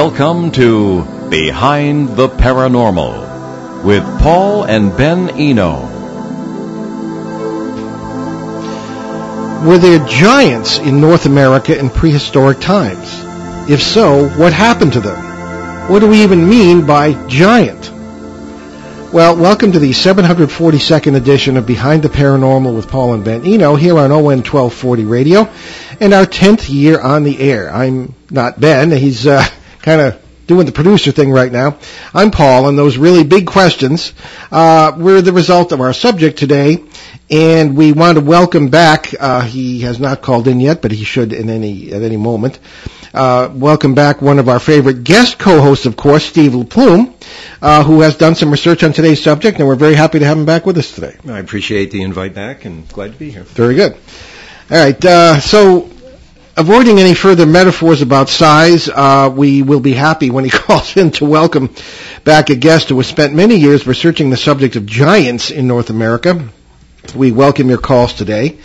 Welcome to Behind the Paranormal with Paul and Ben Eno. Were there giants in North America in prehistoric times? If so, what happened to them? What do we even mean by giant? Well, welcome to the 742nd edition of Behind the Paranormal with Paul and Ben Eno here on ON 1240 Radio and our 10th year on the air. I'm not Ben. He's uh, kind of doing the producer thing right now. I'm Paul, and those really big questions uh, were the result of our subject today. And we want to welcome back. Uh, he has not called in yet, but he should in any at any moment. Uh, welcome back one of our favorite guest co-hosts, of course, Steve LaPlume, uh, who has done some research on today's subject, and we're very happy to have him back with us today. I appreciate the invite back and glad to be here. Very good. All right. Uh, so, avoiding any further metaphors about size, uh, we will be happy when he calls in to welcome back a guest who has spent many years researching the subject of giants in North America. We welcome your calls today.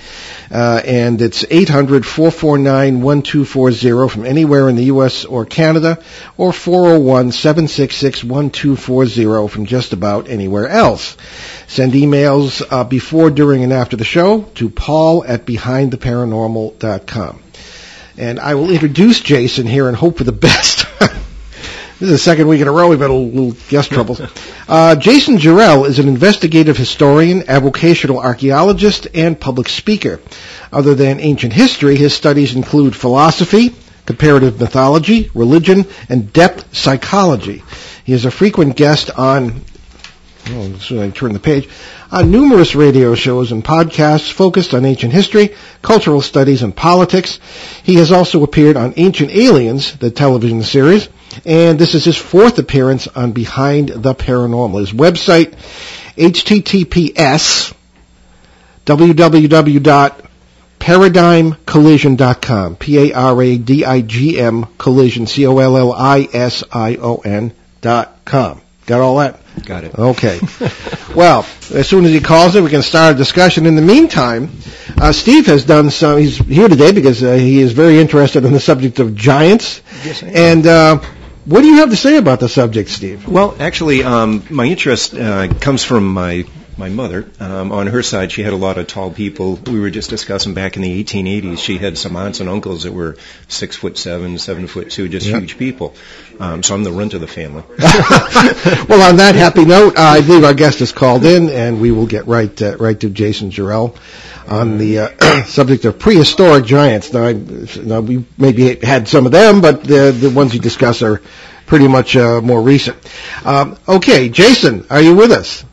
Uh, and it's 800-449-1240 from anywhere in the U.S. or Canada, or 401-766-1240 from just about anywhere else. Send emails uh, before, during, and after the show to paul at behindtheparanormal.com. And I will introduce Jason here and hope for the best. This is the second week in a row we've had a little guest troubles. Uh, Jason Jarrell is an investigative historian, avocational archaeologist, and public speaker. Other than ancient history, his studies include philosophy, comparative mythology, religion, and depth psychology. He is a frequent guest on, as soon as I turn the page, on numerous radio shows and podcasts focused on ancient history, cultural studies, and politics. He has also appeared on Ancient Aliens, the television series, and this is his fourth appearance on Behind the Paranormal. His website, https www.paradigmcollision.com, P-A-R-A-D-I-G-M collision, C-O-L-L-I-S-I-O-N dot com. Got all that? Got it. Okay. well, as soon as he calls it, we can start a discussion. In the meantime, uh, Steve has done some. He's here today because uh, he is very interested in the subject of giants. Yes, I am. And uh, what do you have to say about the subject, Steve? Well, actually, um, my interest uh, comes from my my mother. Um, on her side, she had a lot of tall people. We were just discussing back in the 1880s. She had some aunts and uncles that were six foot seven, seven foot two, just Yep. huge people. Um, so I'm the runt of the family. well, on that happy note, uh, I believe our guest has called in, and we will get right uh, right to Jason Jarrell on the uh, subject of prehistoric giants. Now, I, now, we maybe had some of them, but the the ones you discuss are pretty much uh, more recent. Um, okay, Jason, are you with us?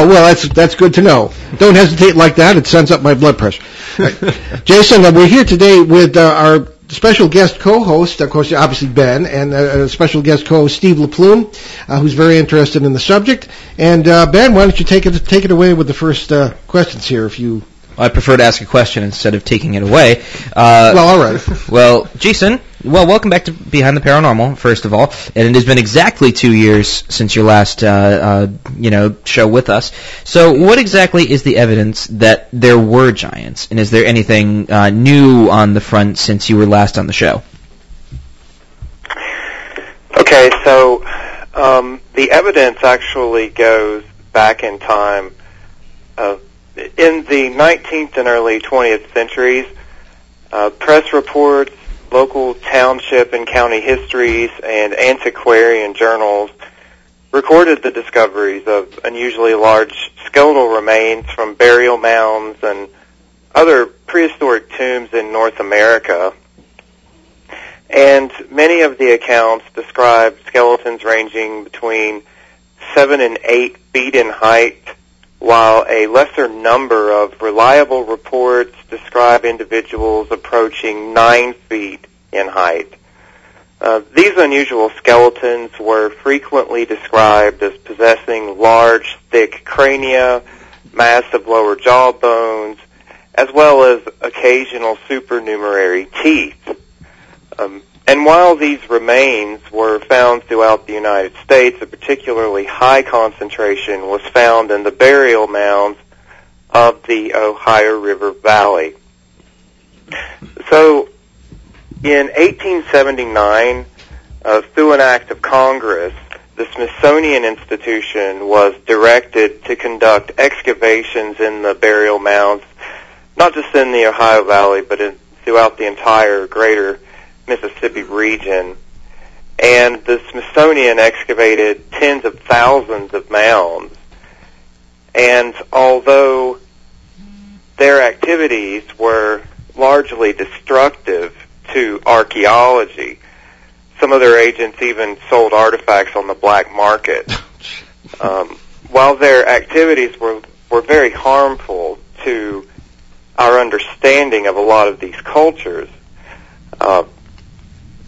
Oh well, that's that's good to know. Don't hesitate like that; it sends up my blood pressure. Right. Jason, uh, we're here today with uh, our special guest co-host, of course, obviously Ben, and uh, special guest co-host Steve LaPlume, uh, who's very interested in the subject. And uh, Ben, why don't you take it take it away with the first uh, questions here, if you. I prefer to ask a question instead of taking it away. Uh, Well, all right. well, Jason, well, welcome back to Behind the Paranormal, first of all. And it has been exactly two years since your last, uh, uh, you know, show with us. So, what exactly is the evidence that there were giants? And is there anything uh, new on the front since you were last on the show? Okay, so um, the evidence actually goes back in time. Uh, in the 19th and early 20th centuries, uh, press reports, local township and county histories, and antiquarian journals recorded the discoveries of unusually large skeletal remains from burial mounds and other prehistoric tombs in North America. And many of the accounts describe skeletons ranging between seven and eight feet in height, while a lesser number of reliable reports describe individuals approaching nine feet in height. Uh, these unusual skeletons were frequently described as possessing large, thick crania, massive lower jaw bones, as well as occasional supernumerary teeth. Um, and while these remains were found throughout the United States, a particularly high concentration was found in the burial mounds of the Ohio River Valley. So, in 1879, uh, through an act of Congress, the Smithsonian Institution was directed to conduct excavations in the burial mounds, not just in the Ohio Valley, but in, throughout the entire greater Mississippi region. And the Smithsonian excavated tens of thousands of mounds. And although their activities were largely destructive to archaeology, some of their agents even sold artifacts on the black market. Um, while their activities were were very harmful to our understanding of a lot of these cultures, uh,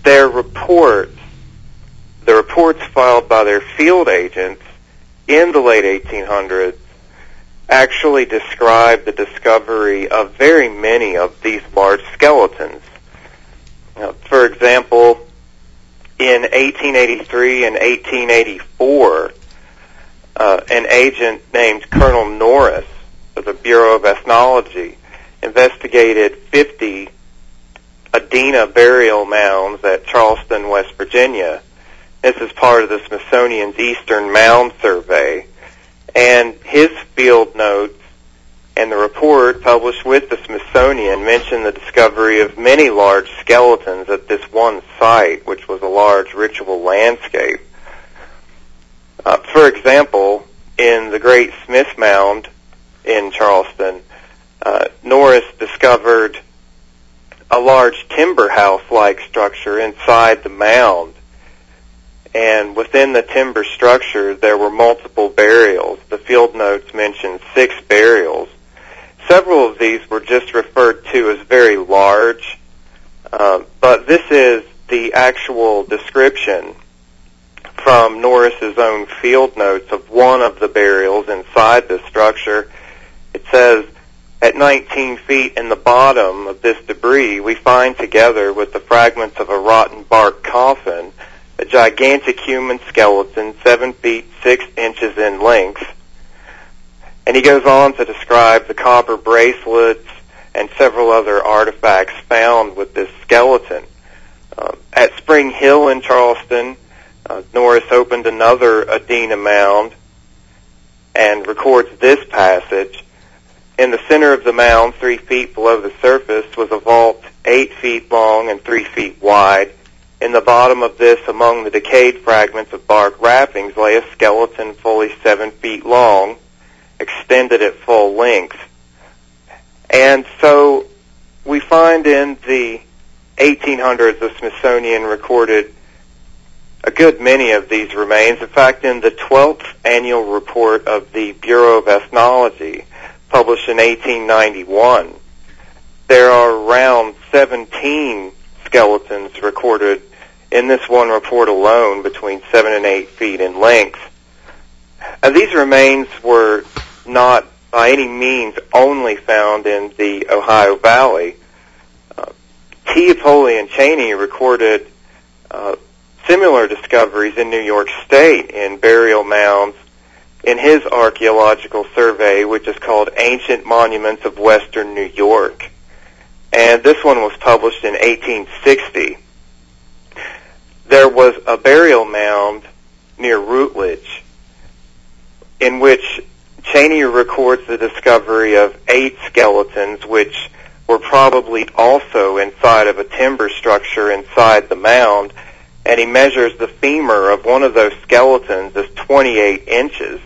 their reports, the reports filed by their field agents in the late 1800s, actually describe the discovery of very many of these large skeletons. Now, for example, in 1883 and 1884, uh, an agent named Colonel Norris of the Bureau of Ethnology investigated 50 Adena burial mounds at Charleston, West Virginia. This is part of the Smithsonian's Eastern Mound Survey. And his field notes and the report published with the Smithsonian mentioned the discovery of many large skeletons at this one site, which was a large ritual landscape. Uh, for example, in the Great Smith Mound in Charleston, uh, Norris discovered a large timber house-like structure inside the mound. And within the timber structure, there were multiple burials. The field notes mentioned six burials several of these were just referred to as very large, uh, but this is the actual description from Norris's own field notes of one of the burials inside the structure. It says, at 19 feet in the bottom of this debris, we find together with the fragments of a rotten bark coffin a gigantic human skeleton, 7 feet 6 inches in length, and he goes on to describe the copper bracelets and several other artifacts found with this skeleton. Uh, at Spring Hill in Charleston, uh, Norris opened another Adena mound and records this passage. In the center of the mound, three feet below the surface, was a vault eight feet long and three feet wide. In the bottom of this, among the decayed fragments of bark wrappings, lay a skeleton fully seven feet long extended at full length. And so we find in the 1800s the Smithsonian recorded a good many of these remains. In fact, in the 12th annual report of the Bureau of Ethnology, published in 1891, there are around 17 skeletons recorded in this one report alone between 7 and 8 feet in length. And these remains were not by any means only found in the Ohio Valley. Uh, T. and Cheney recorded uh, similar discoveries in New York State in burial mounds in his archaeological survey, which is called Ancient Monuments of Western New York. And this one was published in 1860. There was a burial mound near Routledge in which Cheney records the discovery of eight skeletons, which were probably also inside of a timber structure inside the mound, and he measures the femur of one of those skeletons as 28 inches.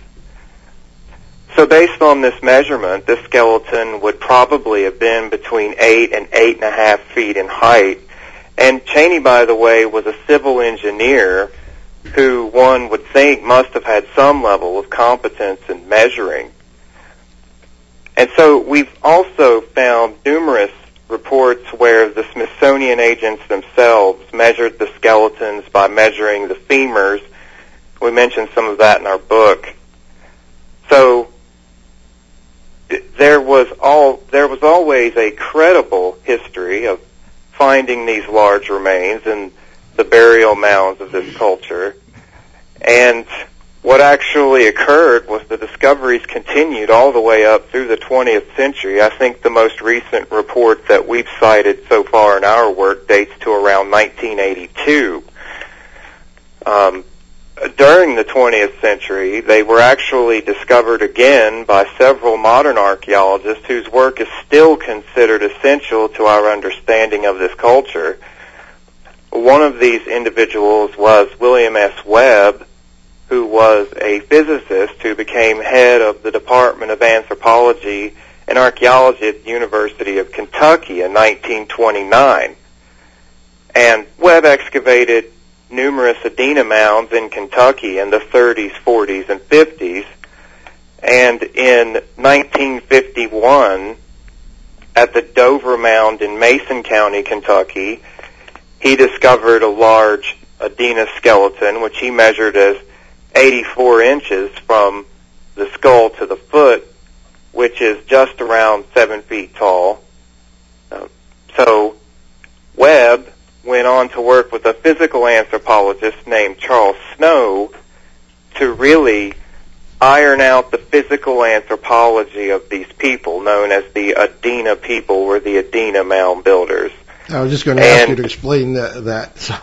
So based on this measurement, this skeleton would probably have been between eight and eight and a half feet in height. And Cheney, by the way, was a civil engineer who one would think must have had some level of competence in measuring. And so we've also found numerous reports where the Smithsonian agents themselves measured the skeletons by measuring the femurs. We mentioned some of that in our book. So there was all there was always a credible history of finding these large remains and the burial mounds of this culture. And what actually occurred was the discoveries continued all the way up through the 20th century. I think the most recent report that we've cited so far in our work dates to around 1982. Um, during the 20th century, they were actually discovered again by several modern archaeologists whose work is still considered essential to our understanding of this culture. One of these individuals was William S. Webb, who was a physicist who became head of the Department of Anthropology and Archaeology at the University of Kentucky in 1929. And Webb excavated numerous Adena mounds in Kentucky in the 30s, 40s, and 50s. And in 1951, at the Dover Mound in Mason County, Kentucky, he discovered a large Adena skeleton, which he measured as 84 inches from the skull to the foot, which is just around seven feet tall. Uh, so Webb went on to work with a physical anthropologist named Charles Snow to really iron out the physical anthropology of these people known as the Adena people or the Adena mound builders. I was just going to ask you to explain that. that. So,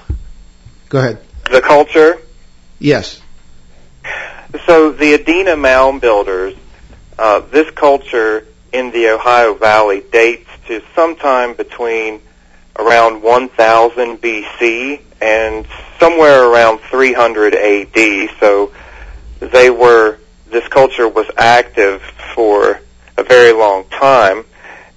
go ahead. The culture? Yes. So the Adena mound builders, uh, this culture in the Ohio Valley dates to sometime between around 1000 BC and somewhere around 300 AD. So they were, this culture was active for a very long time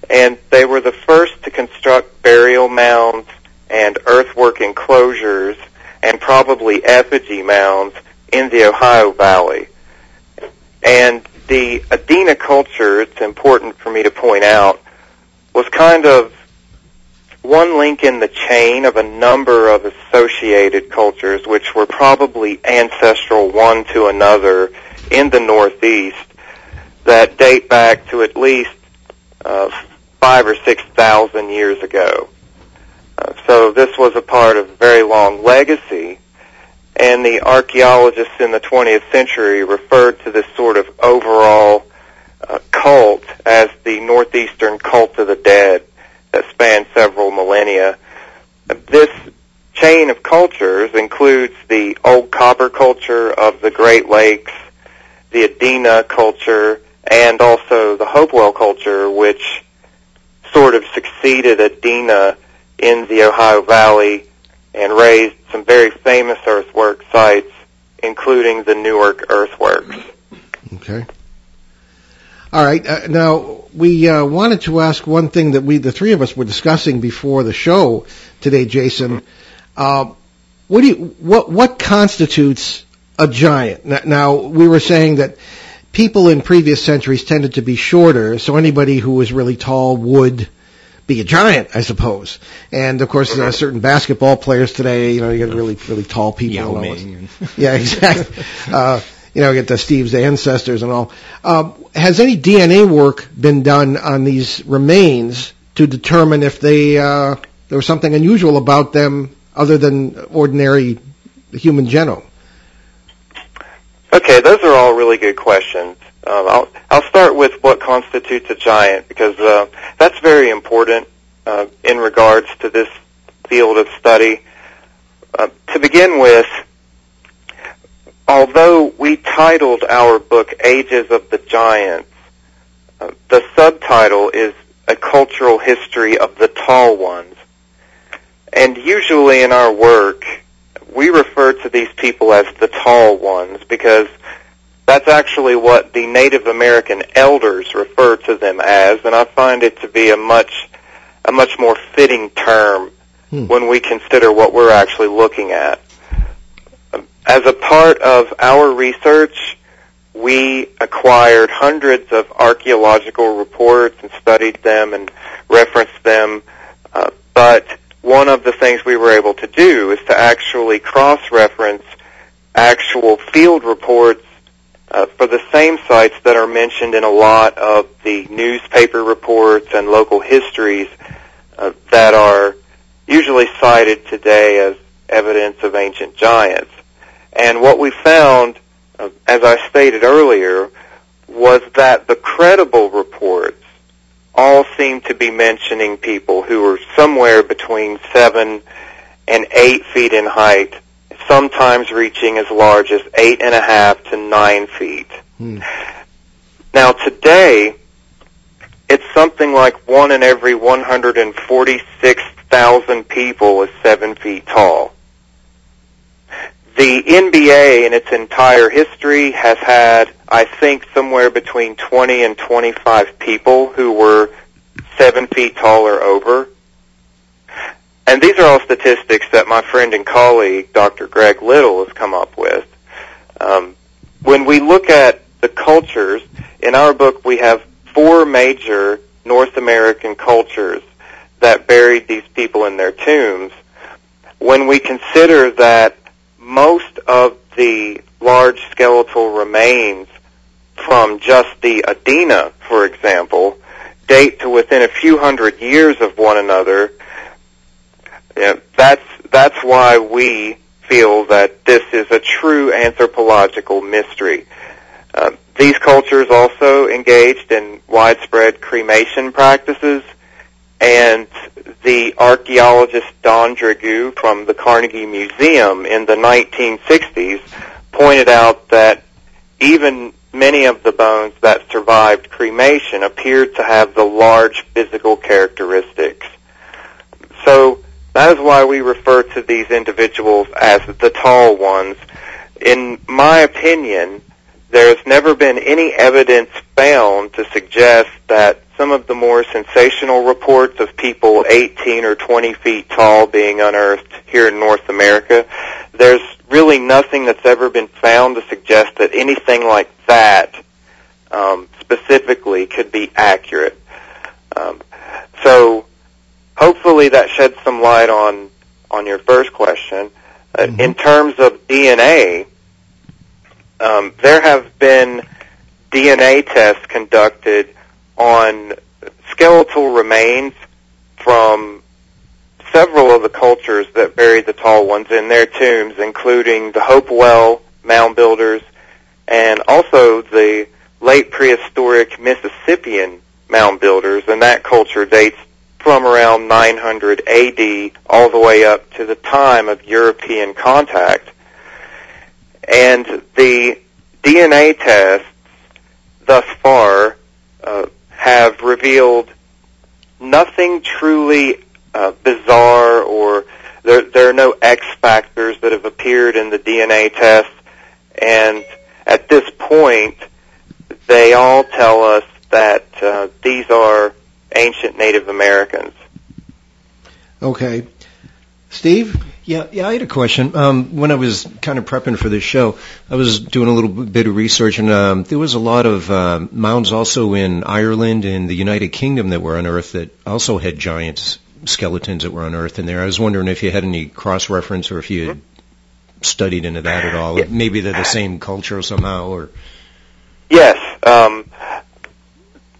and they were the first to construct burial mounds and earthwork enclosures and probably effigy mounds in the Ohio Valley. And the Adena culture, it's important for me to point out, was kind of one link in the chain of a number of associated cultures which were probably ancestral one to another in the Northeast that date back to at least uh, five or six thousand years ago. Uh, so this was a part of a very long legacy, and the archaeologists in the 20th century referred to this sort of overall uh, cult as the Northeastern cult of the dead that spanned several millennia. This chain of cultures includes the old copper culture of the Great Lakes, the Adena culture, and also the Hopewell culture, which sort of succeeded Adena in the Ohio Valley and raised some very famous earthwork sites, including the Newark earthworks. Okay. All right. Uh, now we uh, wanted to ask one thing that we, the three of us, were discussing before the show today, Jason. Uh, what do you, what what constitutes a giant? Now we were saying that people in previous centuries tended to be shorter, so anybody who was really tall would be a giant, I suppose. And of course, uh, certain basketball players today, you know, you get really really tall people. Yao Ming. yeah, exactly. Uh, you know, get the Steve's ancestors and all. Um, has any DNA work been done on these remains to determine if they uh, there was something unusual about them other than ordinary human genome? Okay, those are all really good questions. Um, I'll I'll start with what constitutes a giant because uh, that's very important uh, in regards to this field of study. Uh, to begin with, although we titled our book Ages of the Giants, uh, the subtitle is A Cultural History of the Tall Ones. And usually in our work, we refer to these people as the tall ones because that's actually what the Native American elders refer to them as, and I find it to be a much a much more fitting term hmm. when we consider what we're actually looking at. As a part of our research, we acquired hundreds of archaeological reports and studied them and referenced them. Uh, but one of the things we were able to do is to actually cross-reference actual field reports uh, for the same sites that are mentioned in a lot of the newspaper reports and local histories uh, that are usually cited today as evidence of ancient giants. And what we found uh, as I stated earlier, was that the credible reports all seem to be mentioning people who were somewhere between seven and eight feet in height, sometimes reaching as large as eight and a half to nine feet. Hmm. Now today, it's something like one in every 146,000 people is seven feet tall. The NBA in its entire history has had, I think, somewhere between 20 and 25 people who were seven feet tall or over. And these are all statistics that my friend and colleague, Dr. Greg Little, has come up with. Um, when we look at the cultures, in our book we have four major North American cultures that buried these people in their tombs. When we consider that most of the large skeletal remains from just the Adena, for example, date to within a few hundred years of one another. Yeah, that's that's why we feel that this is a true anthropological mystery. Uh, these cultures also engaged in widespread cremation practices, and the archaeologist Don Dragoo from the Carnegie Museum in the 1960s pointed out that even many of the bones that survived cremation appeared to have the large physical characteristics. So that is why we refer to these individuals as the tall ones. In my opinion, there has never been any evidence found to suggest that some of the more sensational reports of people 18 or 20 feet tall being unearthed here in North America, there's really nothing that's ever been found to suggest that anything like that um, specifically could be accurate. Um, so hopefully that sheds some light on on your first question. Uh, mm-hmm. In terms of DNA, um, there have been DNA tests conducted on skeletal remains from several of the cultures that buried the tall ones in their tombs, including the Hopewell mound builders and also the late prehistoric Mississippian mound builders, and that culture dates from around 900 AD all the way up to the time of European contact. And the DNA tests thus far uh, have revealed nothing truly uh, bizarre or there, there are no X factors that have appeared in the DNA test. And at this point, they all tell us that uh, these are ancient Native Americans. Okay. Steve? Yeah, yeah, I had a question. Um, when I was kind of prepping for this show, I was doing a little bit of research, and um, there was a lot of uh, mounds also in Ireland and the United Kingdom that were unearthed that also had giant skeletons that were unearthed in there. I was wondering if you had any cross reference or if you had studied into that at all. Yeah. Maybe they're the same culture somehow, or yes. Um,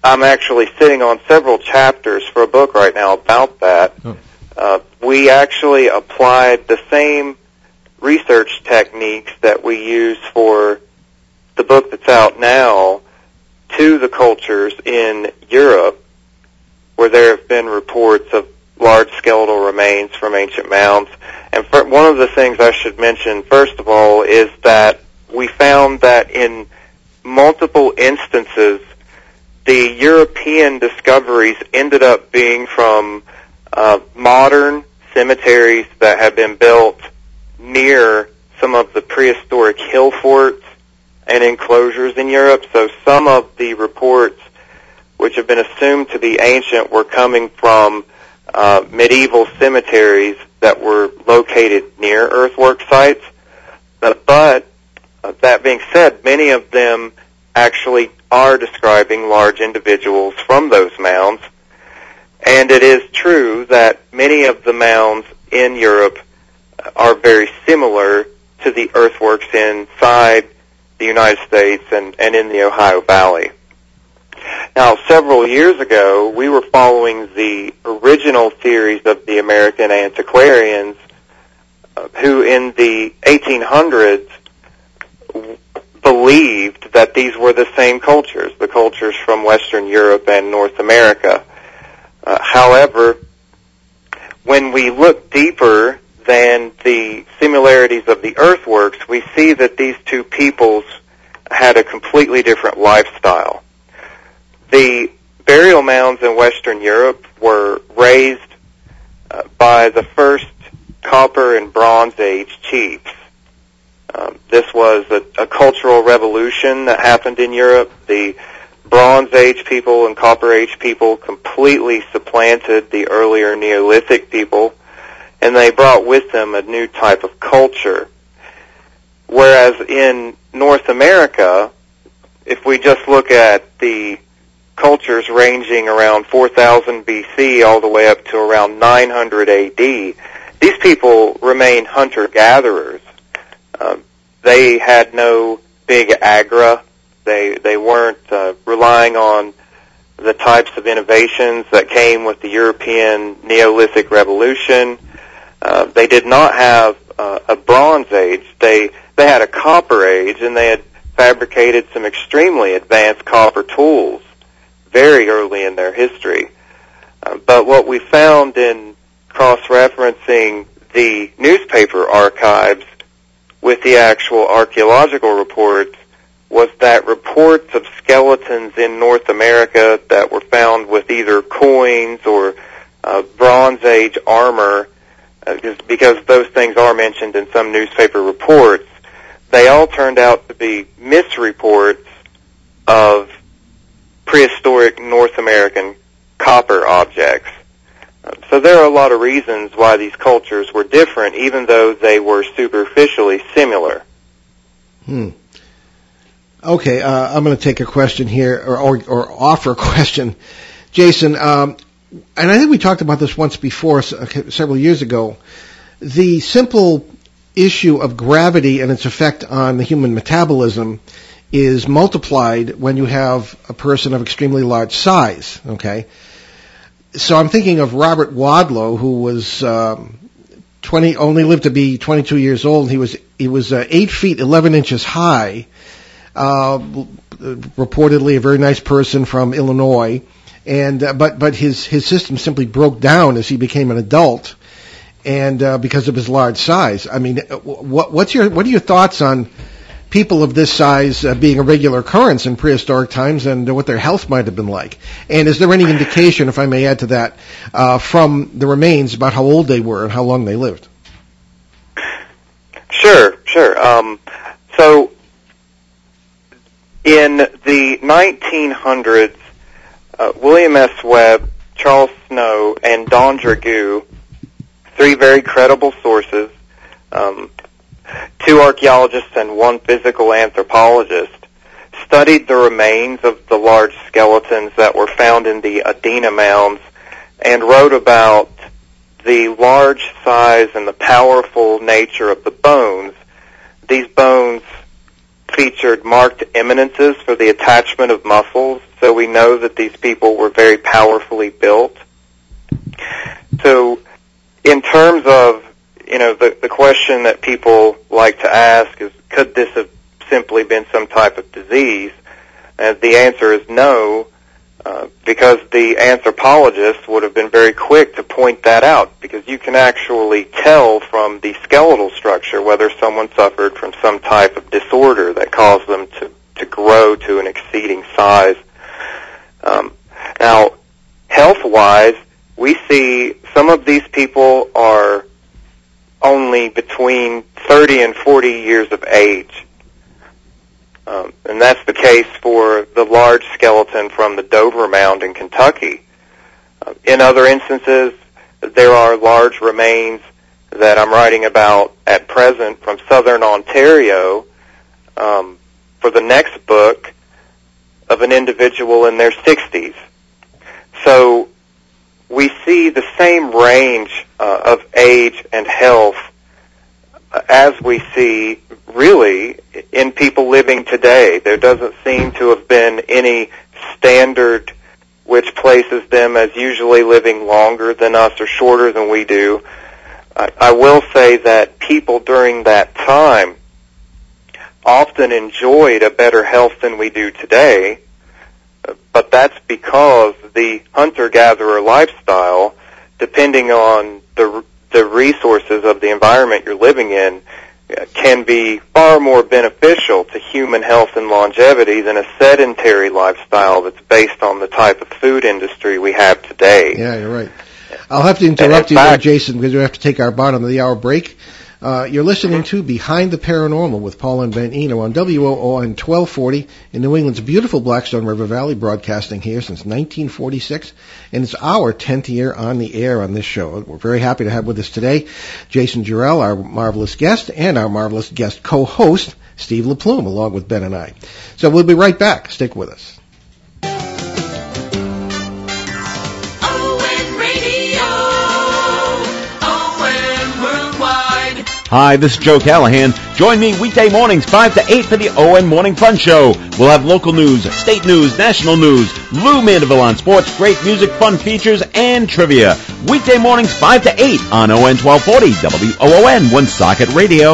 I'm actually sitting on several chapters for a book right now about that. Oh. Uh, we actually applied the same research techniques that we use for the book that's out now to the cultures in Europe where there have been reports of large skeletal remains from ancient mounds. And for, one of the things I should mention, first of all, is that we found that in multiple instances, the European discoveries ended up being from uh, modern cemeteries that have been built near some of the prehistoric hill forts and enclosures in Europe. So some of the reports, which have been assumed to be ancient, were coming from uh, medieval cemeteries that were located near earthwork sites. But, but uh, that being said, many of them actually are describing large individuals from those mounds. And it is true that many of the mounds in Europe are very similar to the earthworks inside the United States and, and in the Ohio Valley. Now, several years ago, we were following the original theories of the American antiquarians uh, who in the 1800s believed that these were the same cultures, the cultures from Western Europe and North America. Uh, however, when we look deeper than the similarities of the earthworks, we see that these two peoples had a completely different lifestyle. The burial mounds in Western Europe were raised uh, by the first Copper and Bronze Age chiefs. Um, this was a, a cultural revolution that happened in Europe. The Bronze Age people and Copper Age people completely supplanted the earlier Neolithic people, and they brought with them a new type of culture. Whereas in North America, if we just look at the cultures ranging around 4000 BC all the way up to around 900 AD, these people remain hunter-gatherers. Uh, they had no big agra. They they weren't uh, relying on the types of innovations that came with the European Neolithic Revolution. Uh, they did not have uh, a Bronze Age. They they had a Copper Age, and they had fabricated some extremely advanced copper tools very early in their history. Uh, but what we found in cross-referencing the newspaper archives with the actual archaeological reports was that reports of skeletons in North America that were found with either coins or uh, Bronze Age armor, uh, because those things are mentioned in some newspaper reports, they all turned out to be misreports of prehistoric North American copper objects. So there are a lot of reasons why these cultures were different, even though they were superficially similar. Hmm. Okay, uh, I'm going to take a question here, or, or, or offer a question. Jason, um, and I think we talked about this once before, several years ago. The simple issue of gravity and its effect on the human metabolism is multiplied when you have a person of extremely large size. Okay, so I'm thinking of Robert Wadlow, who was um, 20, only lived to be 22 years old. He was he was uh, eight feet 11 inches high. Uh, reportedly a very nice person from Illinois, and uh, but but his his system simply broke down as he became an adult, and uh, because of his large size. I mean, what what's your what are your thoughts on people of this size uh, being a regular occurrence in prehistoric times and what their health might have been like. And is there any indication, if I may add to that, uh, from the remains about how old they were and how long they lived? Sure, sure. Um, so in the 1900s, uh, William S. Webb, Charles Snow, and Don Dragoo, three very credible sources, um, two archaeologists and one physical anthropologist studied the remains of the large skeletons that were found in the Adena mounds and wrote about the large size and the powerful nature of the bones. These bones featured marked eminences for the attachment of muscles, so we know that these people were very powerfully built. So in terms of you know, the, the question that people like to ask is, could this have simply been some type of disease? And the answer is no, uh, because the anthropologists would have been very quick to point that out, because you can actually tell from the skeletal structure whether someone suffered from some type of disorder that caused them to, to grow to an exceeding size. Um, now, health-wise, we see some of these people are only between 30 and 40 years of age. Um, and that's the case for the large skeleton from the Dover Mound in Kentucky. Uh, in other instances, there are large remains that I'm writing about at present from southern Ontario um, for the next book of an individual in their 60s. So we see the same range uh, of age and health uh, as we see really in people living today. There doesn't seem to have been any standard which places them as usually living longer than us or shorter than we do. I, I will say that people during that time often enjoyed a better health than we do today, but that's because the hunter-gatherer lifestyle, depending on the the resources of the environment you're living in, can be far more beneficial to human health and longevity than a sedentary lifestyle that's based on the type of food industry we have today. Yeah, you're right. I'll have to interrupt you fact, there, Jason, because we have to take our bottom of the hour break. Uh, you're listening to Behind the Paranormal with Paul and Ben Eno on WOON 1240 in New England's beautiful Blackstone River Valley, broadcasting here since 1946, and it's our 10th year on the air on this show. We're very happy to have with us today Jason Jarrell, our marvelous guest, and our marvelous guest co-host, Steve LaPlume, along with Ben and I. So we'll be right back. Stick with us. Hi, this is Joe Callahan. Join me weekday mornings 5 to 8 for the ON Morning Fun Show. We'll have local news, state news, national news, Lou Mandeville on sports, great music, fun features, and trivia. Weekday mornings 5 to 8 on ON 1240 WOON Woonsocket Radio.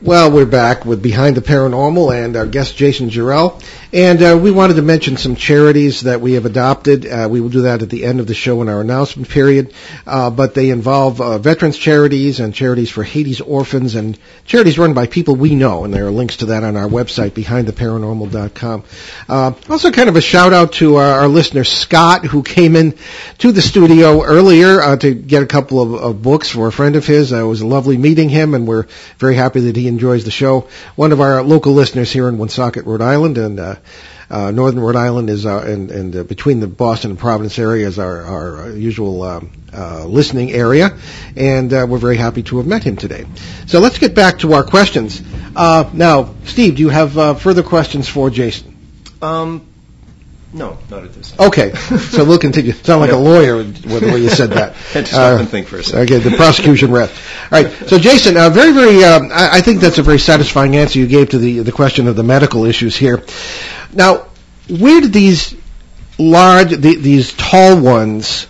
Well, we're back with Behind the Paranormal and our guest Jason Jarrell. And uh, we wanted to mention some charities that we have adopted. Uh, we will do that at the end of the show in our announcement period. Uh, but they involve uh, veterans charities and charities for Haiti's orphans and charities run by people we know. And there are links to that on our website, behindtheparanormal.com. Uh, also, kind of a shout out to our, our, listener Scott, who came in to the studio earlier uh, to get a couple of, of, books for a friend of his. it was lovely meeting him, and we're very happy that he enjoys the show. One of our local listeners here in Woonsocket, Rhode Island, and uh, Northern Rhode Island is our, and, and uh, between the Boston and Providence area is our, our usual um, uh, listening area, and uh, we're very happy to have met him today. So let's get back to our questions. Uh, now, Steve, do you have uh, further questions for Jason? Um, no, not at this time. Okay, so we'll continue. Sound like a lawyer the way you said that. Had to stop uh, and think for a second. Okay, the prosecution rest. All right, so Jason, uh, very, very. Um, I, I, think that's a very satisfying answer you gave to the the question of the medical issues here. Now, where did these large, the, these tall ones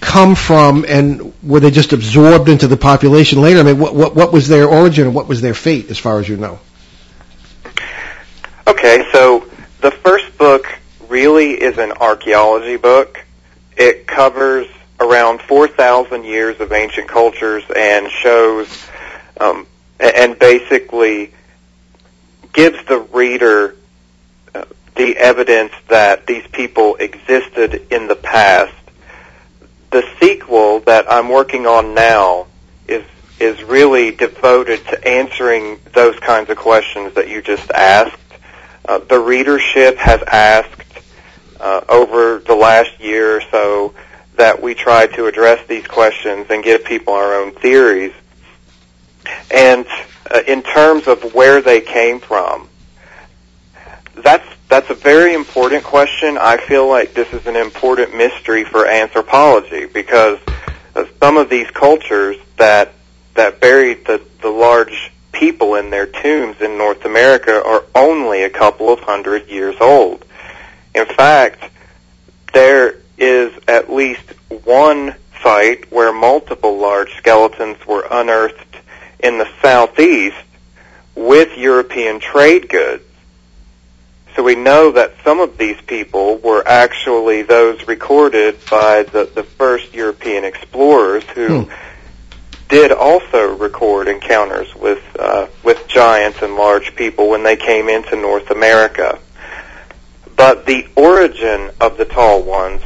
come from, and were they just absorbed into the population later? I mean, what, what, what was their origin and what was their fate, as far as you know? Okay, so the first book really is an archaeology book. It covers around 4,000 years of ancient cultures and shows, um, and basically gives the reader the evidence that these people existed in the past. The sequel that I'm working on now is is really devoted to answering those kinds of questions that you just asked. Uh, the readership has asked uh, over the last year or so that we try to address these questions and give people our own theories. And uh, in terms of where they came from, that's that's a very important question. I feel like this is an important mystery for anthropology because some of these cultures that that buried the, the large people in their tombs in North America are only a couple of hundred years old. In fact, there is at least one site where multiple large skeletons were unearthed in the southeast with European trade goods. So we know that some of these people were actually those recorded by the, the first European explorers who hmm. did also record encounters with uh, with giants and large people when they came into North America. But the origin of the tall ones,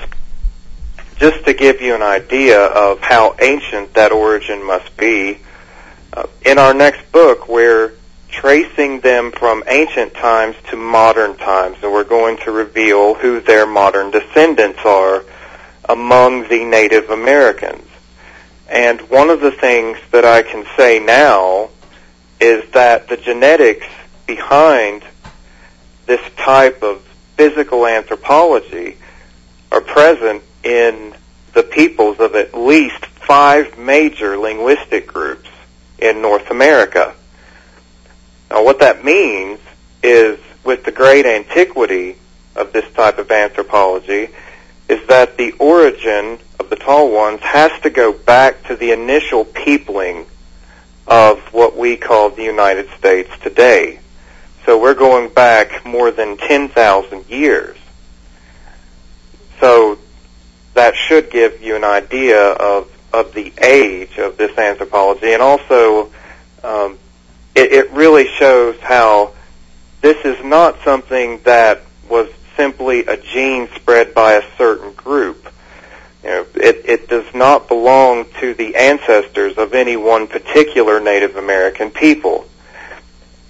just to give you an idea of how ancient that origin must be, uh, in our next book, we're tracing them from ancient times to modern times, and we're going to reveal who their modern descendants are among the Native Americans. And one of the things that I can say now is that the genetics behind this type of physical anthropology are present in the peoples of at least five major linguistic groups in North America. Now, what that means is, with the great antiquity of this type of anthropology, is that the origin of the tall ones has to go back to the initial peopling of what we call the United States today. So we're going back more than 10,000 years. So that should give you an idea of, of the age of this anthropology and also um, it, it really shows how this is not something that was simply a gene spread by a certain group. You know, it, it does not belong to the ancestors of any one particular Native American people.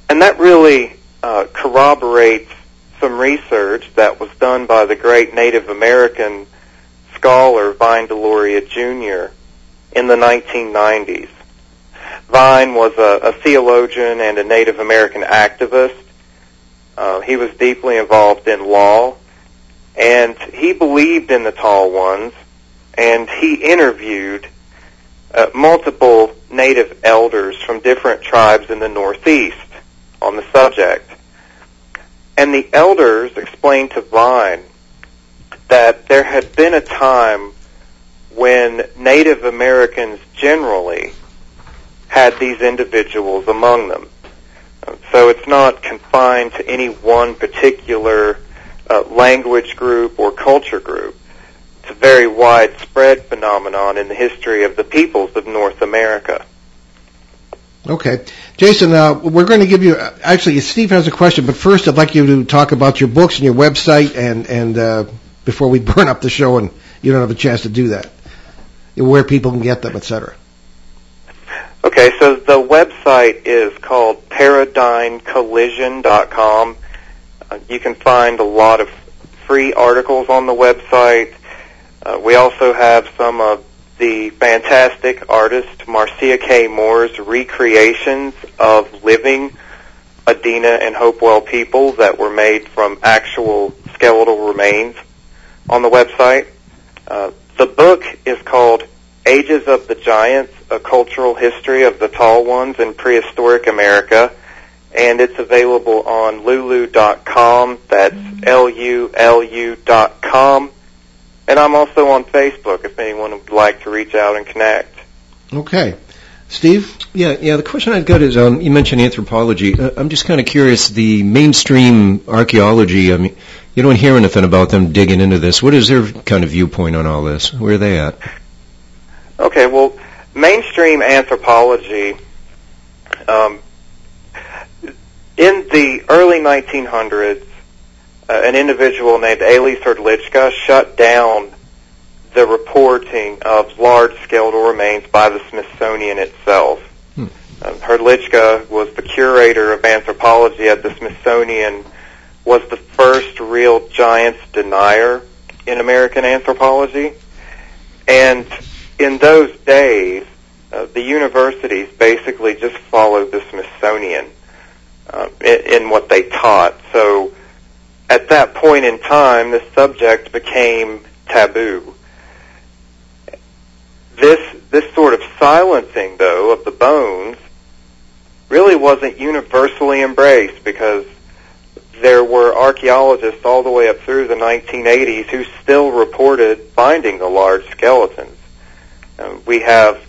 And that really uh, corroborates some research that was done by the great Native American scholar Vine Deloria Jr. in the 1990s. Vine was a, a theologian and a Native American activist. Uh, he was deeply involved in law, and he believed in the Tall Ones, and he interviewed uh, multiple Native elders from different tribes in the Northeast on the subject. And the elders explained to Vine that there had been a time when Native Americans generally had these individuals among them. So it's not confined to any one particular uh, language group or culture group. It's a very widespread phenomenon in the history of the peoples of North America. Okay. Jason, uh, we're going to give you, actually, Steve has a question, but first I'd like you to talk about your books and your website and, and uh, before we burn up the show and you don't have a chance to do that, where people can get them, etc. Okay, so the website is called paradigmcollision.com. Uh, you can find a lot of free articles on the website. Uh, we also have some of the fantastic artist Marcia K. Moore's recreations of living Adena and Hopewell people that were made from actual skeletal remains on the website. Uh, the book is called Ages of the Giants, A Cultural History of the Tall Ones in Prehistoric America, and it's available on lulu.com. That's L-U-L-U dot com. And I'm also on Facebook if anyone would like to reach out and connect. Okay. Steve? Yeah, yeah. The question I've got is, um, you mentioned anthropology. Uh, I'm just kind of curious. The mainstream archaeology. I mean, you don't hear anything about them digging into this. What is their kind of viewpoint on all this? Where are they at? Okay, well, mainstream anthropology, um, in the early 1900s, uh, an individual named Ales Hrdlicka shut down the reporting of large skeletal remains by the Smithsonian itself. Hmm. Um, was the curator of anthropology at the Smithsonian, was the first real giants denier in American anthropology, and in those days, uh, the universities basically just followed the Smithsonian uh, in, in what they taught. So at that point in time, the subject became taboo. This this sort of silencing, though, of the bones really wasn't universally embraced because there were archaeologists all the way up through the 1980s who still reported finding the large skeletons. Uh, we have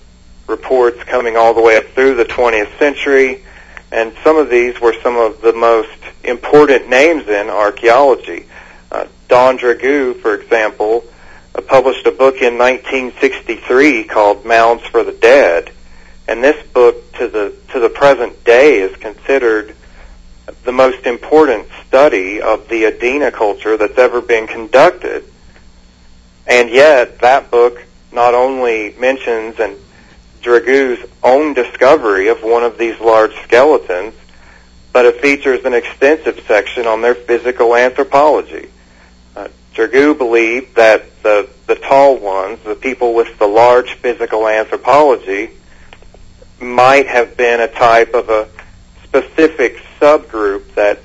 reports coming all the way up through the 20th century, and some of these were some of the most important names in archaeology. Uh, Don Dragoo, for example, uh, published a book in 1963 called Mounds for the Dead, and this book to the to the present day is considered the most important study of the Adena culture that's ever been conducted. And yet, that book not only mentions and Dragoo's own discovery of one of these large skeletons, but it features an extensive section on their physical anthropology. Uh, Dragoo believed that the, the tall ones, the people with the large physical anthropology, might have been a type of a specific subgroup that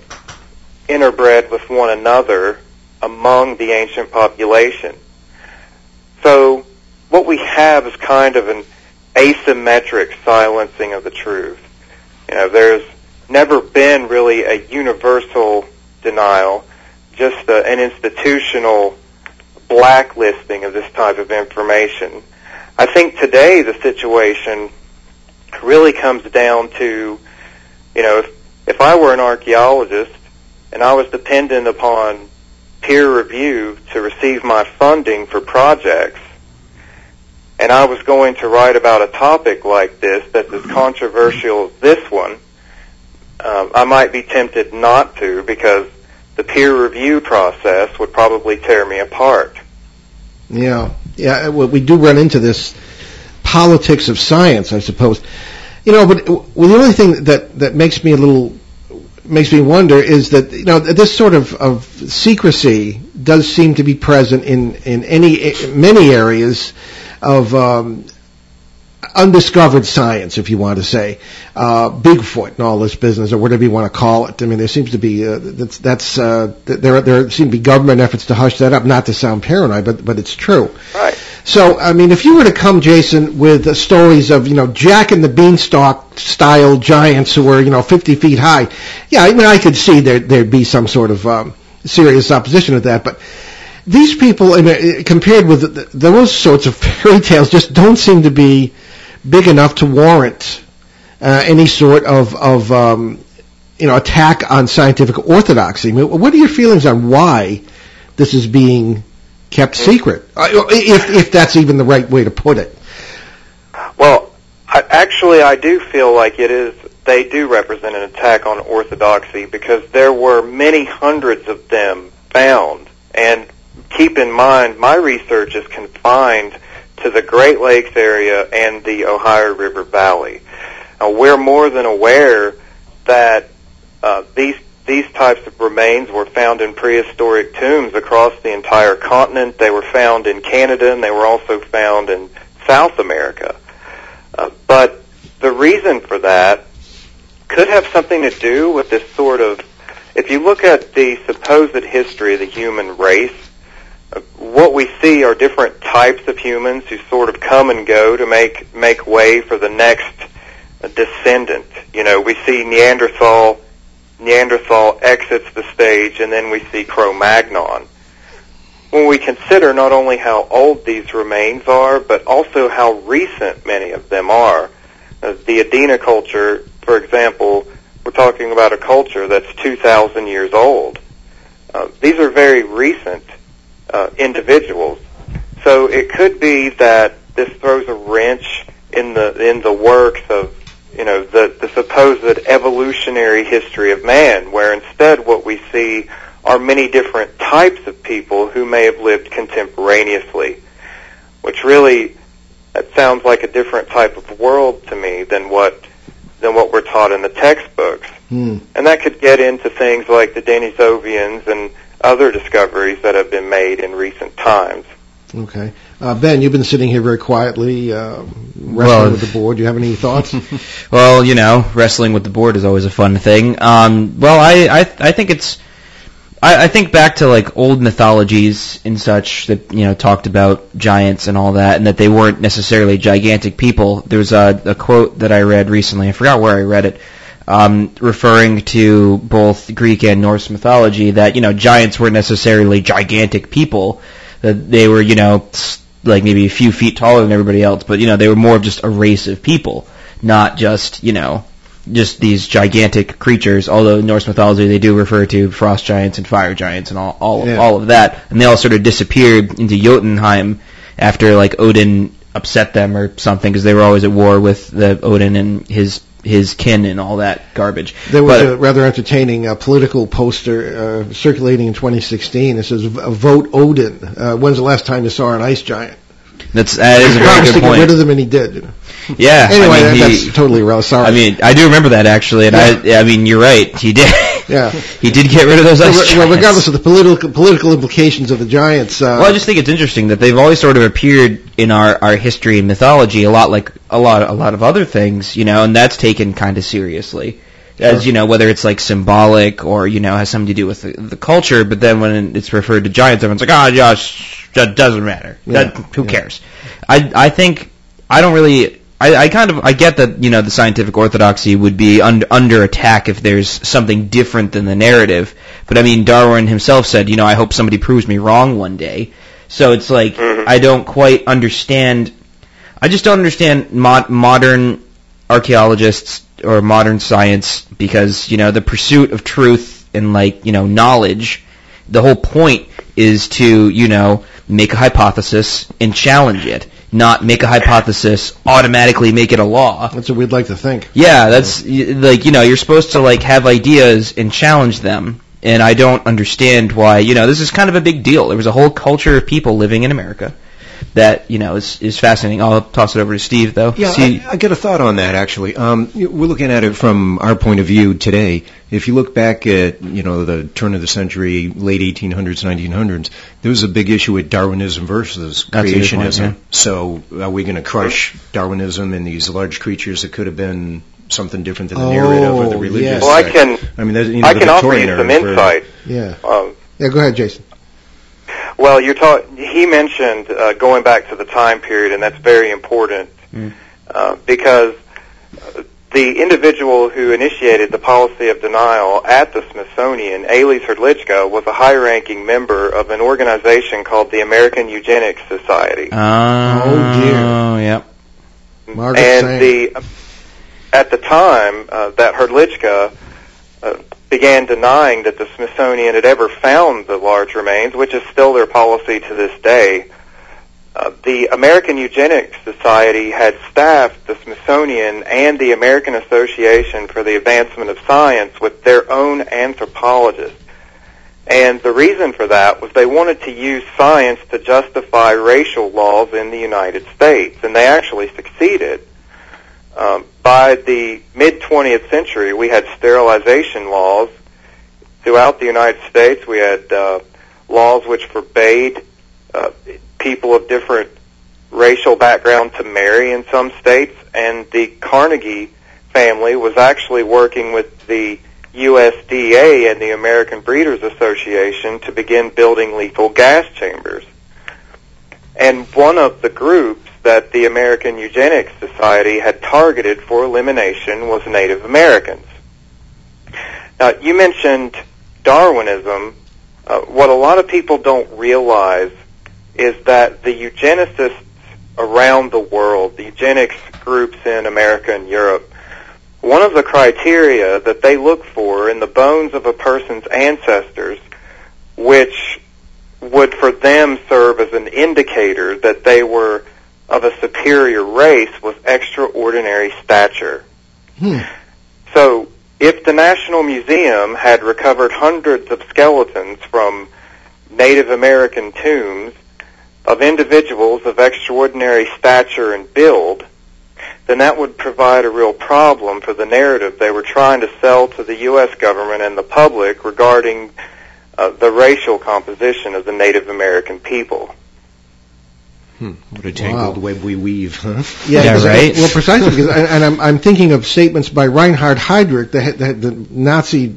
interbred with one another among the ancient population. So what we have is kind of an asymmetric silencing of the truth. You know, there's never been really a universal denial, just a, an institutional blacklisting of this type of information. I think today the situation really comes down to, you know, if, if I were an archaeologist and I was dependent upon peer review to receive my funding for projects, and I was going to write about a topic like this that's as controversial as this one, um, I might be tempted not to because the peer review process would probably tear me apart. Yeah, yeah. We do run into this politics of science, I suppose. You know, but well, the only thing that that makes me a little makes me wonder is that you know this sort of, of secrecy does seem to be present in in any many areas of um, undiscovered science, if you want to say, uh, Bigfoot and all this business, or whatever you want to call it. I mean, there seems to be uh, that's, that's uh, there there seem to be government efforts to hush that up. Not to sound paranoid, but but it's true. Right. So, I mean, if you were to come, Jason, with stories of you know Jack and the Beanstalk style giants who were you know 50 feet high, yeah, I mean, I could see there there'd be some sort of um, serious opposition to that, but these people, compared with those sorts of fairy tales, just don't seem to be big enough to warrant uh, any sort of, of um, you know attack on scientific orthodoxy. what are your feelings on why this is being kept secret, uh, if if that's even the right way to put it? Well, I, actually, I do feel like it is. They do represent an attack on orthodoxy because there were many hundreds of them found, and keep in mind, my research is confined to the Great Lakes area and the Ohio River Valley. Now, we're more than aware that uh, these these types of remains were found in prehistoric tombs across the entire continent. They were found in Canada and they were also found in South America. Uh, but the reason for that could have something to do with this sort of, if you look at the supposed history of the human race, what we see are different types of humans who sort of come and go to make make way for the next descendant. You know, we see Neanderthal Neanderthal exits the stage, and then we see Cro-Magnon. When we consider not only how old these remains are, but also how recent many of them are, uh, the Adena culture, for example, we're talking about a culture that's 2,000 years old. Uh, these are very recent uh, individuals. So it could be that this throws a wrench in the in the works of you know the the supposed evolutionary history of man, where instead what we see are many different types of people who may have lived contemporaneously, which really that sounds like a different type of world to me than what than what we're taught in the textbooks. Hmm. And that could get into things like the Denisovians and other discoveries that have been made in recent times. Okay. Uh, ben, you've been sitting here very quietly, uh, wrestling well, with the board. Do you have any thoughts? well, you know, wrestling with the board is always a fun thing. Um, well, I, I, I think it's, I, I think back to like old mythologies and such that you know talked about giants and all that, and that they weren't necessarily gigantic people. There's a, a quote that I read recently. I forgot where I read it um, referring to both Greek and Norse mythology that you know giants weren't necessarily gigantic people, that they were you know like maybe a few feet taller than everybody else, but you know they were more of just a race of people, not just you know just these gigantic creatures. Although in Norse mythology they do refer to frost giants and fire giants and all all, yeah. all of that, and they all sort of disappeared into Jotunheim after like Odin upset them or something because they were always at war with the Odin and his his kin and all that garbage. There was but, a rather entertaining uh, political poster uh, circulating in 2016. It says, "Vote Odin." Uh, when's the last time you saw an ice giant? That's that is a very good to point. get rid of them, and he did. You know? Yeah. Anyway, I mean, he, that's totally irrelevant. Sorry. I mean, I do remember that actually, and yeah. I, I mean, you're right. He did. Yeah. he did get rid of those ice well, regardless of the political political implications of the giants. Uh, well, I just think it's interesting that they've always sort of appeared in our, our history and mythology a lot like a lot a lot of other things, you know, and that's taken kind of seriously. As you know, whether it's like symbolic or you know has something to do with the, the culture, but then when it's referred to giants, everyone's like, "Ah, oh, yeah, that doesn't matter. Yeah. That, who yeah. cares?" I I think I don't really I, I kind of I get that you know the scientific orthodoxy would be under under attack if there's something different than the narrative. But I mean, Darwin himself said, you know, I hope somebody proves me wrong one day. So it's like Mhm. I don't quite understand. I just don't understand mod- modern archaeologists or modern science because you know the pursuit of truth and like you know knowledge. The whole point is to you know make a hypothesis and challenge it, not make a hypothesis automatically make it a law. That's what we'd like to think. Yeah, that's y- like you know you're supposed to like have ideas and challenge them, and I don't understand why you know this is kind of a big deal. There was a whole culture of people living in America that you know is is fascinating. I'll toss it over to Steve though. Yeah, See, I, I get a thought on that actually. Um, we're looking at it from our point of view today. If you look back at you know the turn of the century, late 1800s, 1900s, there was a big issue with Darwinism versus That's a point, creationism. yeah. So are we going to crush Darwinism and these large creatures that could have been something different than the Oh, narrative or the religious? yes. Well, I can I mean, there's, you know, I the can offer you Victorian some era where- insight. Yeah. Um, Yeah, go ahead, Jason. Well, you're ta- he mentioned uh, going back to the time period, and that's very important Mm. uh, because uh, the individual who initiated the policy of denial at the Smithsonian, Ales Hrdlicka, was a high-ranking member of an organization called the American Eugenics Society. oh dear. yeah. Margaret and Sanger. the at the time uh, that Hrdlicka uh, began denying that the Smithsonian had ever found the large remains, which is still their policy to this day. Uh, the American Eugenics Society had staffed the Smithsonian and the American Association for the Advancement of Science with their own anthropologists. And the reason for that was they wanted to use science to justify racial laws in the United States, and they actually succeeded. Um, by the mid 20th century, we had sterilization laws throughout the United States. We had uh, laws which forbade uh, people of different racial background to marry in some states, and the Carnegie family was actually working with the USDA and the American Breeders Association to begin building lethal gas chambers. And one of the groups that the American Eugenics Society had targeted for elimination was Native Americans. Now, you mentioned Darwinism. Uh, what a lot of people don't realize is that the eugenicists around the world, the eugenics groups in America and Europe, one of the criteria that they look for in the bones of a person's ancestors, which would for them serve as an indicator that they were of a superior race, with extraordinary stature. Hmm. So, if the National Museum had recovered hundreds of skeletons from Native American tombs of individuals of extraordinary stature and build, then that would provide a real problem for the narrative they were trying to sell to the U.S. government and the public regarding uh, the racial composition of the Native American people. Hmm, what a tangled Wow. web we weave, huh? Yeah, because- right. Well, precisely because, and and I'm, I'm thinking of statements by Reinhard Heydrich, the, the, the Nazi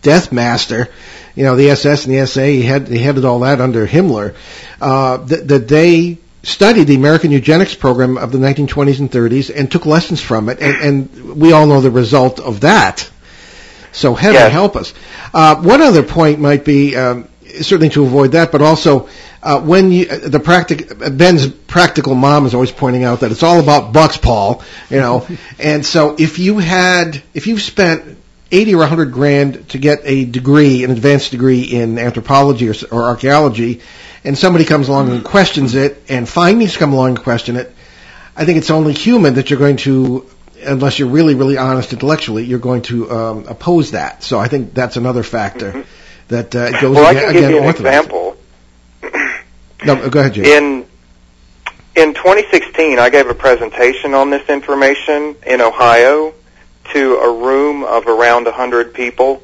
death master, you know, the SS and the SA. He had he headed all that under Himmler. Uh, that, that they studied the American eugenics program of the 1920s and 30s and took lessons from it, and, and we all know the result of that. So heaven Yes. help us. Uh, one other point might be um, certainly to avoid that, but also uh, when you, the practic- Ben's practical mom is always pointing out that it's all about bucks, Paul. You know, and so if you had, if you've spent eighty or a hundred grand to get a degree, an advanced degree in anthropology or, or archaeology, and somebody comes along and questions it, and findings come along and question it, I think it's only human that you're going to, unless you're really, really honest intellectually, you're going to um, oppose that. So I think that's another factor that uh, goes Well, I again, can give you an orthodox. example. No, go ahead, Jay. In in 2016, I gave a presentation on this information in Ohio to a room of around 100 people,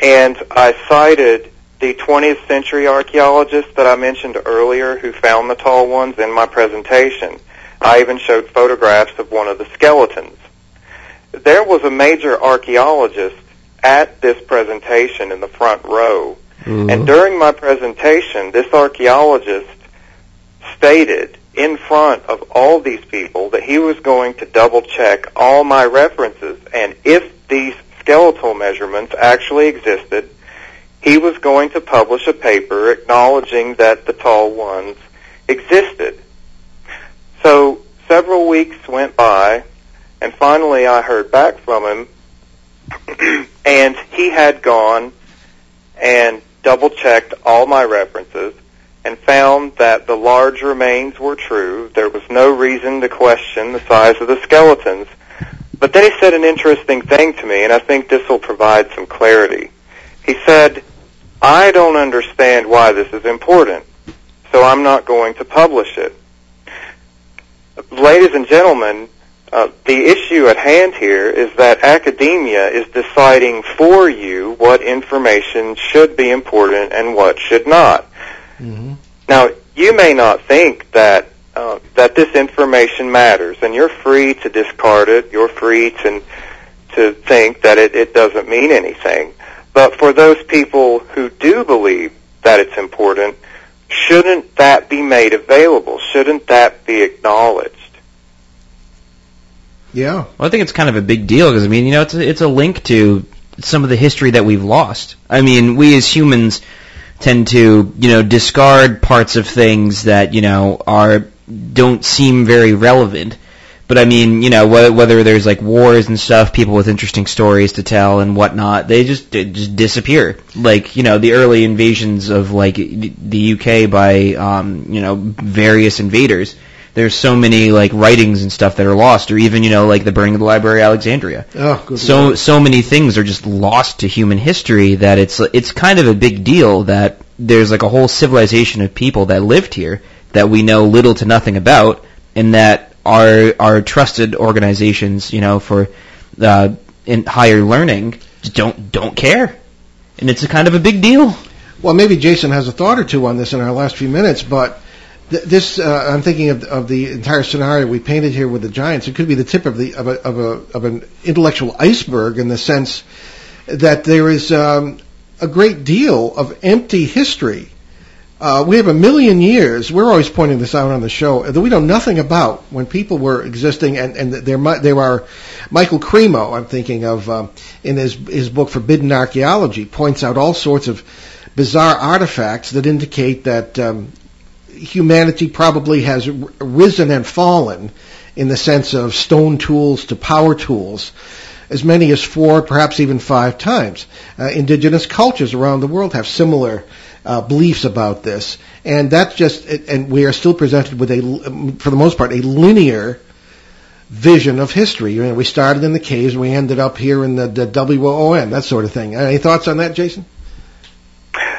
and I cited the 20th century archaeologists that I mentioned earlier who found the tall ones in my presentation. I even showed photographs of one of the skeletons. There was a major archaeologist at this presentation in the front row Mhm. and during my presentation, this archaeologist stated in front of all these people that he was going to double check all my references and if these skeletal measurements actually existed, he was going to publish a paper acknowledging that the tall ones existed. So several weeks went by, and finally I heard back from him, and he had gone and double checked all my references and found that the large remains were true. There was no reason to question the size of the skeletons. But then he said an interesting thing to me, and I think this will provide some clarity. He said, I don't understand why this is important, so I'm not going to publish it. Ladies and gentlemen, uh, the issue at hand here is that academia is deciding for you what information should be important and what should not. Mm-hmm. Now, you may not think that uh, that this information matters, and you're free to discard it. You're free to to think that it, it doesn't mean anything. But for those people who do believe that it's important, shouldn't that be made available? Shouldn't that be acknowledged? Yeah. Well, I think it's kind of a big deal because I mean, you know, it's a, it's a link to some of the history that we've lost. I mean, we as humans tend to, you know, discard parts of things that, you know, are don't seem very relevant. But I mean, you know, whether there's like wars and stuff, people with interesting stories to tell and whatnot, they just they just disappear. Like you know, the early invasions of like the UK by um, you know various invaders there's so many like writings and stuff that are lost, or even you know like the burning of the Library of Alexandria. Oh, good so so many things are just lost to human history that it's it's kind of a big deal that there's like a whole civilization of people that lived here that we know little to nothing about, and that our our trusted organizations, you know, for uh, in higher learning, don't don't care, and it's a kind of a big deal. Well, maybe Jason has a thought or two on this in our last few minutes, but this uh, I'm thinking of, of the entire scenario we painted here with the Giants. It could be the tip of the of a of, a, of an intellectual iceberg in the sense that there is um, a great deal of empty history. Uh, we have a million years. We're always pointing this out on the show that we know nothing about when people were existing, and and there there are Michael Cremo. I'm thinking of um, in his his book Forbidden Archaeology points out all sorts of bizarre artifacts that indicate that um, humanity probably has risen and fallen in the sense of stone tools to power tools as many as four, perhaps even five times. Uh, indigenous cultures around the world have similar uh, beliefs about this, and that's just, and we are still presented with a, for the most part, a linear vision of history. You know, we started in the caves, we ended up here in the, the WON, that sort of thing. Any thoughts on that, Jason?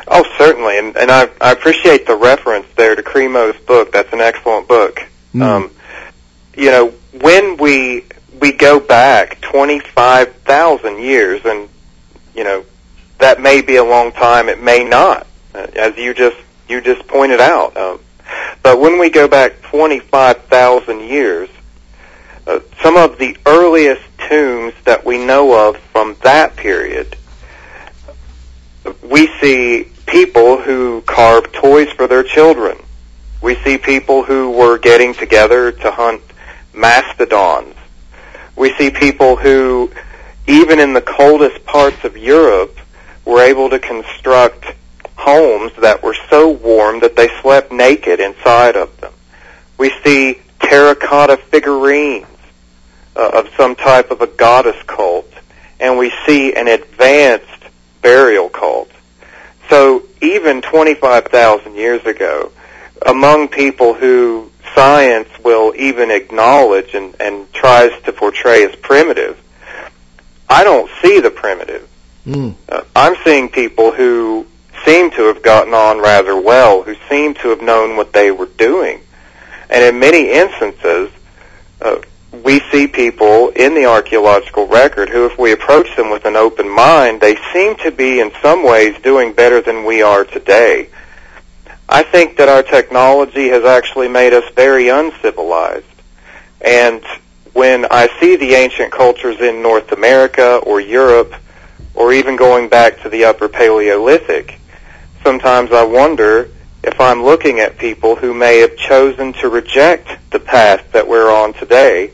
Oh, certainly, and, and I, I appreciate the reference there to Cremo's book. That's an excellent book. Mm. Um, you know, when we we go back twenty five thousand years, and you know that may be a long time. It may not, uh, as you just you just pointed out. Um, but when we go back twenty five thousand years, uh, some of the earliest tombs that we know of from that period, we see people who carve toys for their children. We see people who were getting together to hunt mastodons. We see people who, even in the coldest parts of Europe, were able to construct homes that were so warm that they slept naked inside of them. We see terracotta figurines uh, of some type of a goddess cult, and we see an advanced burial cult. So even 25,000 years ago, among people who science will even acknowledge and, and tries to portray as primitive, I don't see the primitive. Mm. Uh, I'm seeing people who seem to have gotten on rather well, who seem to have known what they were doing. And in many instances, uh, we see people in the archaeological record who, if we approach them with an open mind, they seem to be in some ways doing better than we are today. I think that our technology has actually made us very uncivilized. And when I see the ancient cultures in North America or Europe, or even going back to the Upper Paleolithic, sometimes I wonder if I'm looking at people who may have chosen to reject the path that we're on today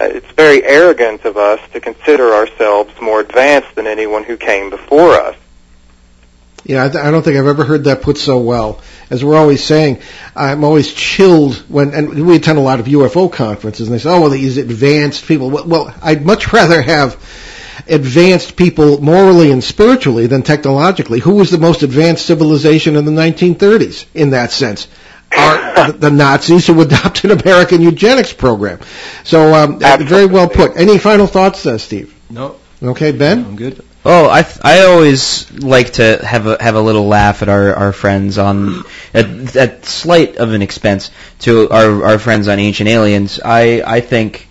Uh, it's very arrogant of us to consider ourselves more advanced than anyone who came before us. Yeah, I, th- I don't think I've ever heard that put so well. As we're always saying, I'm always chilled when, and we attend a lot of UFO conferences, and they say, "Oh, well, these advanced people." Well, well I'd much rather have advanced people morally and spiritually than technologically. Who was the most advanced civilization in the 1930s in that sense? Are the Nazis who adopted an American eugenics program. So, um, very well put. Any final thoughts, uh, Steve? No. Okay, Ben? I'm good. Oh, I I always like to have a have a little laugh at our, our friends on at, at slight of an expense to our our friends on Ancient Aliens. I I think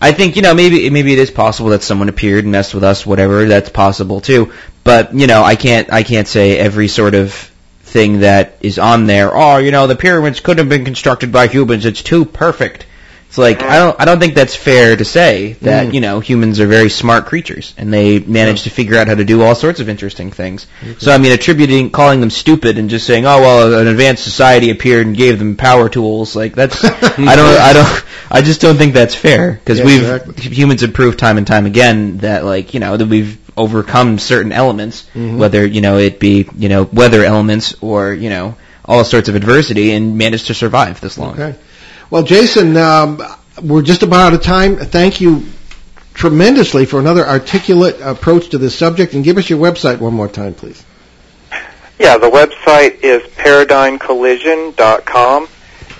I think you know maybe maybe it is possible that someone appeared and messed with us, whatever. That's possible too. But you know I can't I can't say every sort of thing that is on there. Oh, you know the pyramids could have been constructed by humans. It's too perfect. It's like I don't I don't think that's fair to say that Mm. you know humans are very smart creatures and they manage to figure out how to do all sorts of interesting things. So I mean attributing calling them stupid and just saying oh well an advanced society appeared and gave them power tools like that's I don't I don't I just don't think that's fair because Yeah, we've exactly. humans have proved time and time again that like you know that we've overcome certain elements Mhm. whether you know it be you know weather elements or you know all sorts of adversity and managed to survive this long. Okay. Well, Jason, um, we're just about out of time. Thank you tremendously for another articulate approach to this subject, and give us your website one more time, please. Yeah, the website is paradigmcollision.com,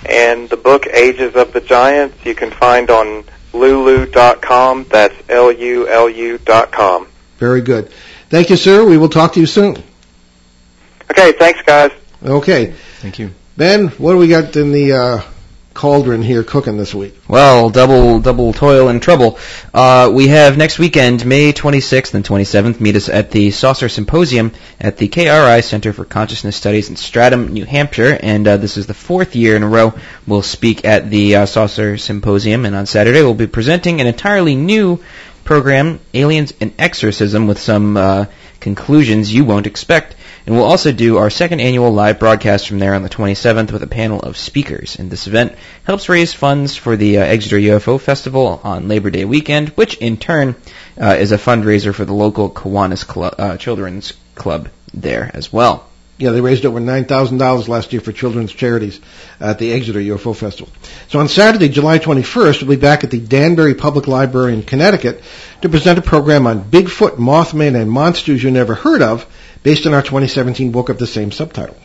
and the book Ages of the Giants you can find on lulu.com. That's L-U-L-U dot com. Very good. Thank you, sir. We will talk to you soon. Okay, thanks, guys. Okay. Thank you. Ben, what do we got in the uh, cauldron here cooking this week? Well, double double toil and trouble. Uh, we have next weekend, May 26th and 27th. Meet us at the Saucer Symposium at the KRI Center for Consciousness Studies in Stratham, New Hampshire, and uh, this is the fourth year in a row we'll speak at the uh, Saucer Symposium. And on Saturday, we'll be presenting an entirely new program, Aliens and Exorcism, with some uh, conclusions you won't expect. And we'll also do our second annual live broadcast from there on the 27th with a panel of speakers. And this event helps raise funds for the uh, Exeter UFO Festival on Labor Day weekend, which in turn uh, is a fundraiser for the local Kiwanis Clu- uh, Children's Club there as well. Yeah, they raised over $9,000 last year for children's charities at the Exeter UFO Festival. So on Saturday, July 21st, we'll be back at the Danbury Public Library in Connecticut to present a program on Bigfoot, Mothman, and monsters you never heard of, based on our 2017 book of the same subtitle.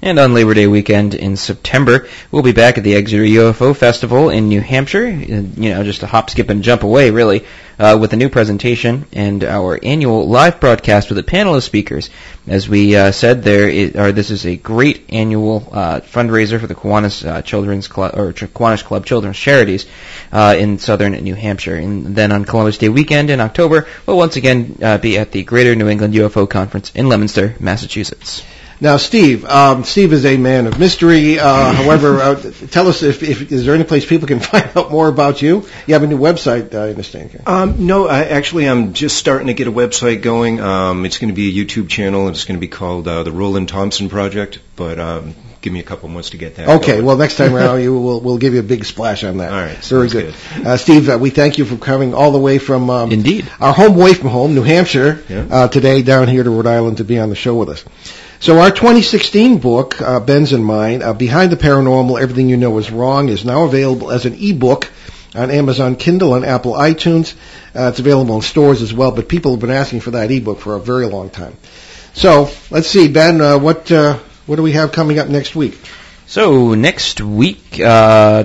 And on Labor Day weekend in September, we'll be back at the Exeter UFO Festival in New Hampshire. You know, just a hop, skip, and jump away, really, uh, with a new presentation and our annual live broadcast with a panel of speakers. As we uh, said, there is, or this is a great annual uh, fundraiser for the Kiwanis uh, Children's Club or Kiwanis Club Children's Charities uh, in southern New Hampshire. And then on Columbus Day weekend in October, we'll once again uh, be at the Greater New England UFO Conference in Leominster, Massachusetts. Now, Steve, um, Steve is a man of mystery. Uh, however, uh, tell us if, if is there any place people can find out more about you? You have a new website, I understand. Um, no, I, actually, I'm just starting to get a website going. Um, it's going to be a YouTube channel. And it's going to be called uh, the Roland Thompson Project. But um, give me a couple months to get that. Okay, going. well, next time around, you will we'll give you a big splash on that. All right, very sounds good. Uh, Steve, uh, we thank you for coming all the way from um, Indeed. our home away from home, New Hampshire, Yeah. uh, today down here to Rhode Island to be on the show with us. So our 2016 book, uh, Ben's and mine, uh, Behind the Paranormal, Everything You Know Is Wrong, is now available as an ebook on Amazon Kindle and Apple iTunes. Uh, it's available in stores as well, but people have been asking for that ebook for a very long time. So let's see, Ben, uh, what uh, what do we have coming up next week? So next week, uh,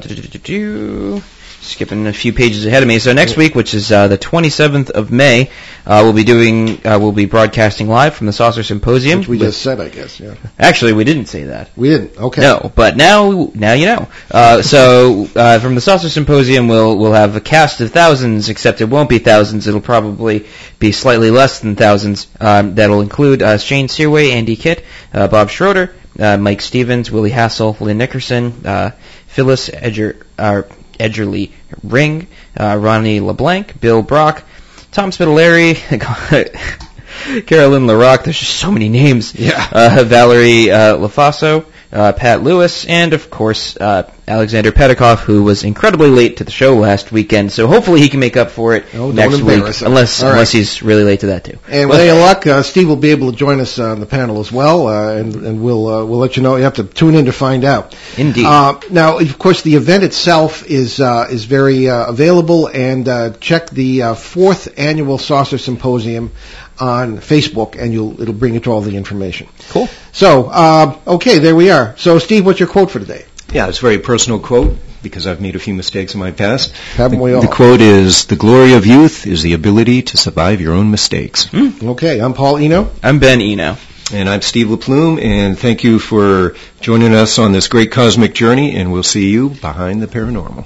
skipping a few pages ahead of me. So next week, which is uh, the 27th of May, uh, we'll be doing, uh, we'll be broadcasting live from the Saucer Symposium. Which we with- just said, I guess. Yeah, Actually, we didn't say that. we didn't. Okay. No, but now, now you know. Uh, so uh, from the Saucer Symposium, we'll we'll have a cast of thousands, except it won't be thousands. It'll probably be slightly less than thousands. Um, that'll include uh, Shane Searway, Andy Kitt, uh, Bob Schroeder, uh, Mike Stevens, Willie Hassel, Lynn Nickerson, uh, Phyllis Edger, uh, Edgerly Ring, uh, Ronnie LeBlanc, Bill Brock, Tom Spitaleri, Carolyn LaRock. There's just so many names. Yeah. Uh, Valerie uh, LaFaso, uh, Pat Lewis, and of course uh, Alexander Petikoff, who was incredibly late to the show last weekend. So hopefully he can make up for it Oh, next week, him. unless right. unless he's really late to that too. And with any luck, uh, Steve will be able to join us on the panel as well, uh, and, and we'll uh, we'll let you know. You have to tune in to find out. Indeed. Uh, now, of course, the event itself is uh, is very uh, available, and uh, check the uh, fourth annual Saucer Symposium on Facebook, and you'll it'll bring you to all the information. Cool. So, uh, okay, there we are. So, Steve, what's your quote for today? Yeah, it's a very personal quote because I've made a few mistakes in my past. Haven't the, we all? the quote is, "The glory of youth is the ability to survive your own mistakes." Okay, I'm Paul Eno. I'm Ben Eno. And I'm Steve LaPlume, and thank you for joining us on this great cosmic journey, and we'll see you behind the paranormal.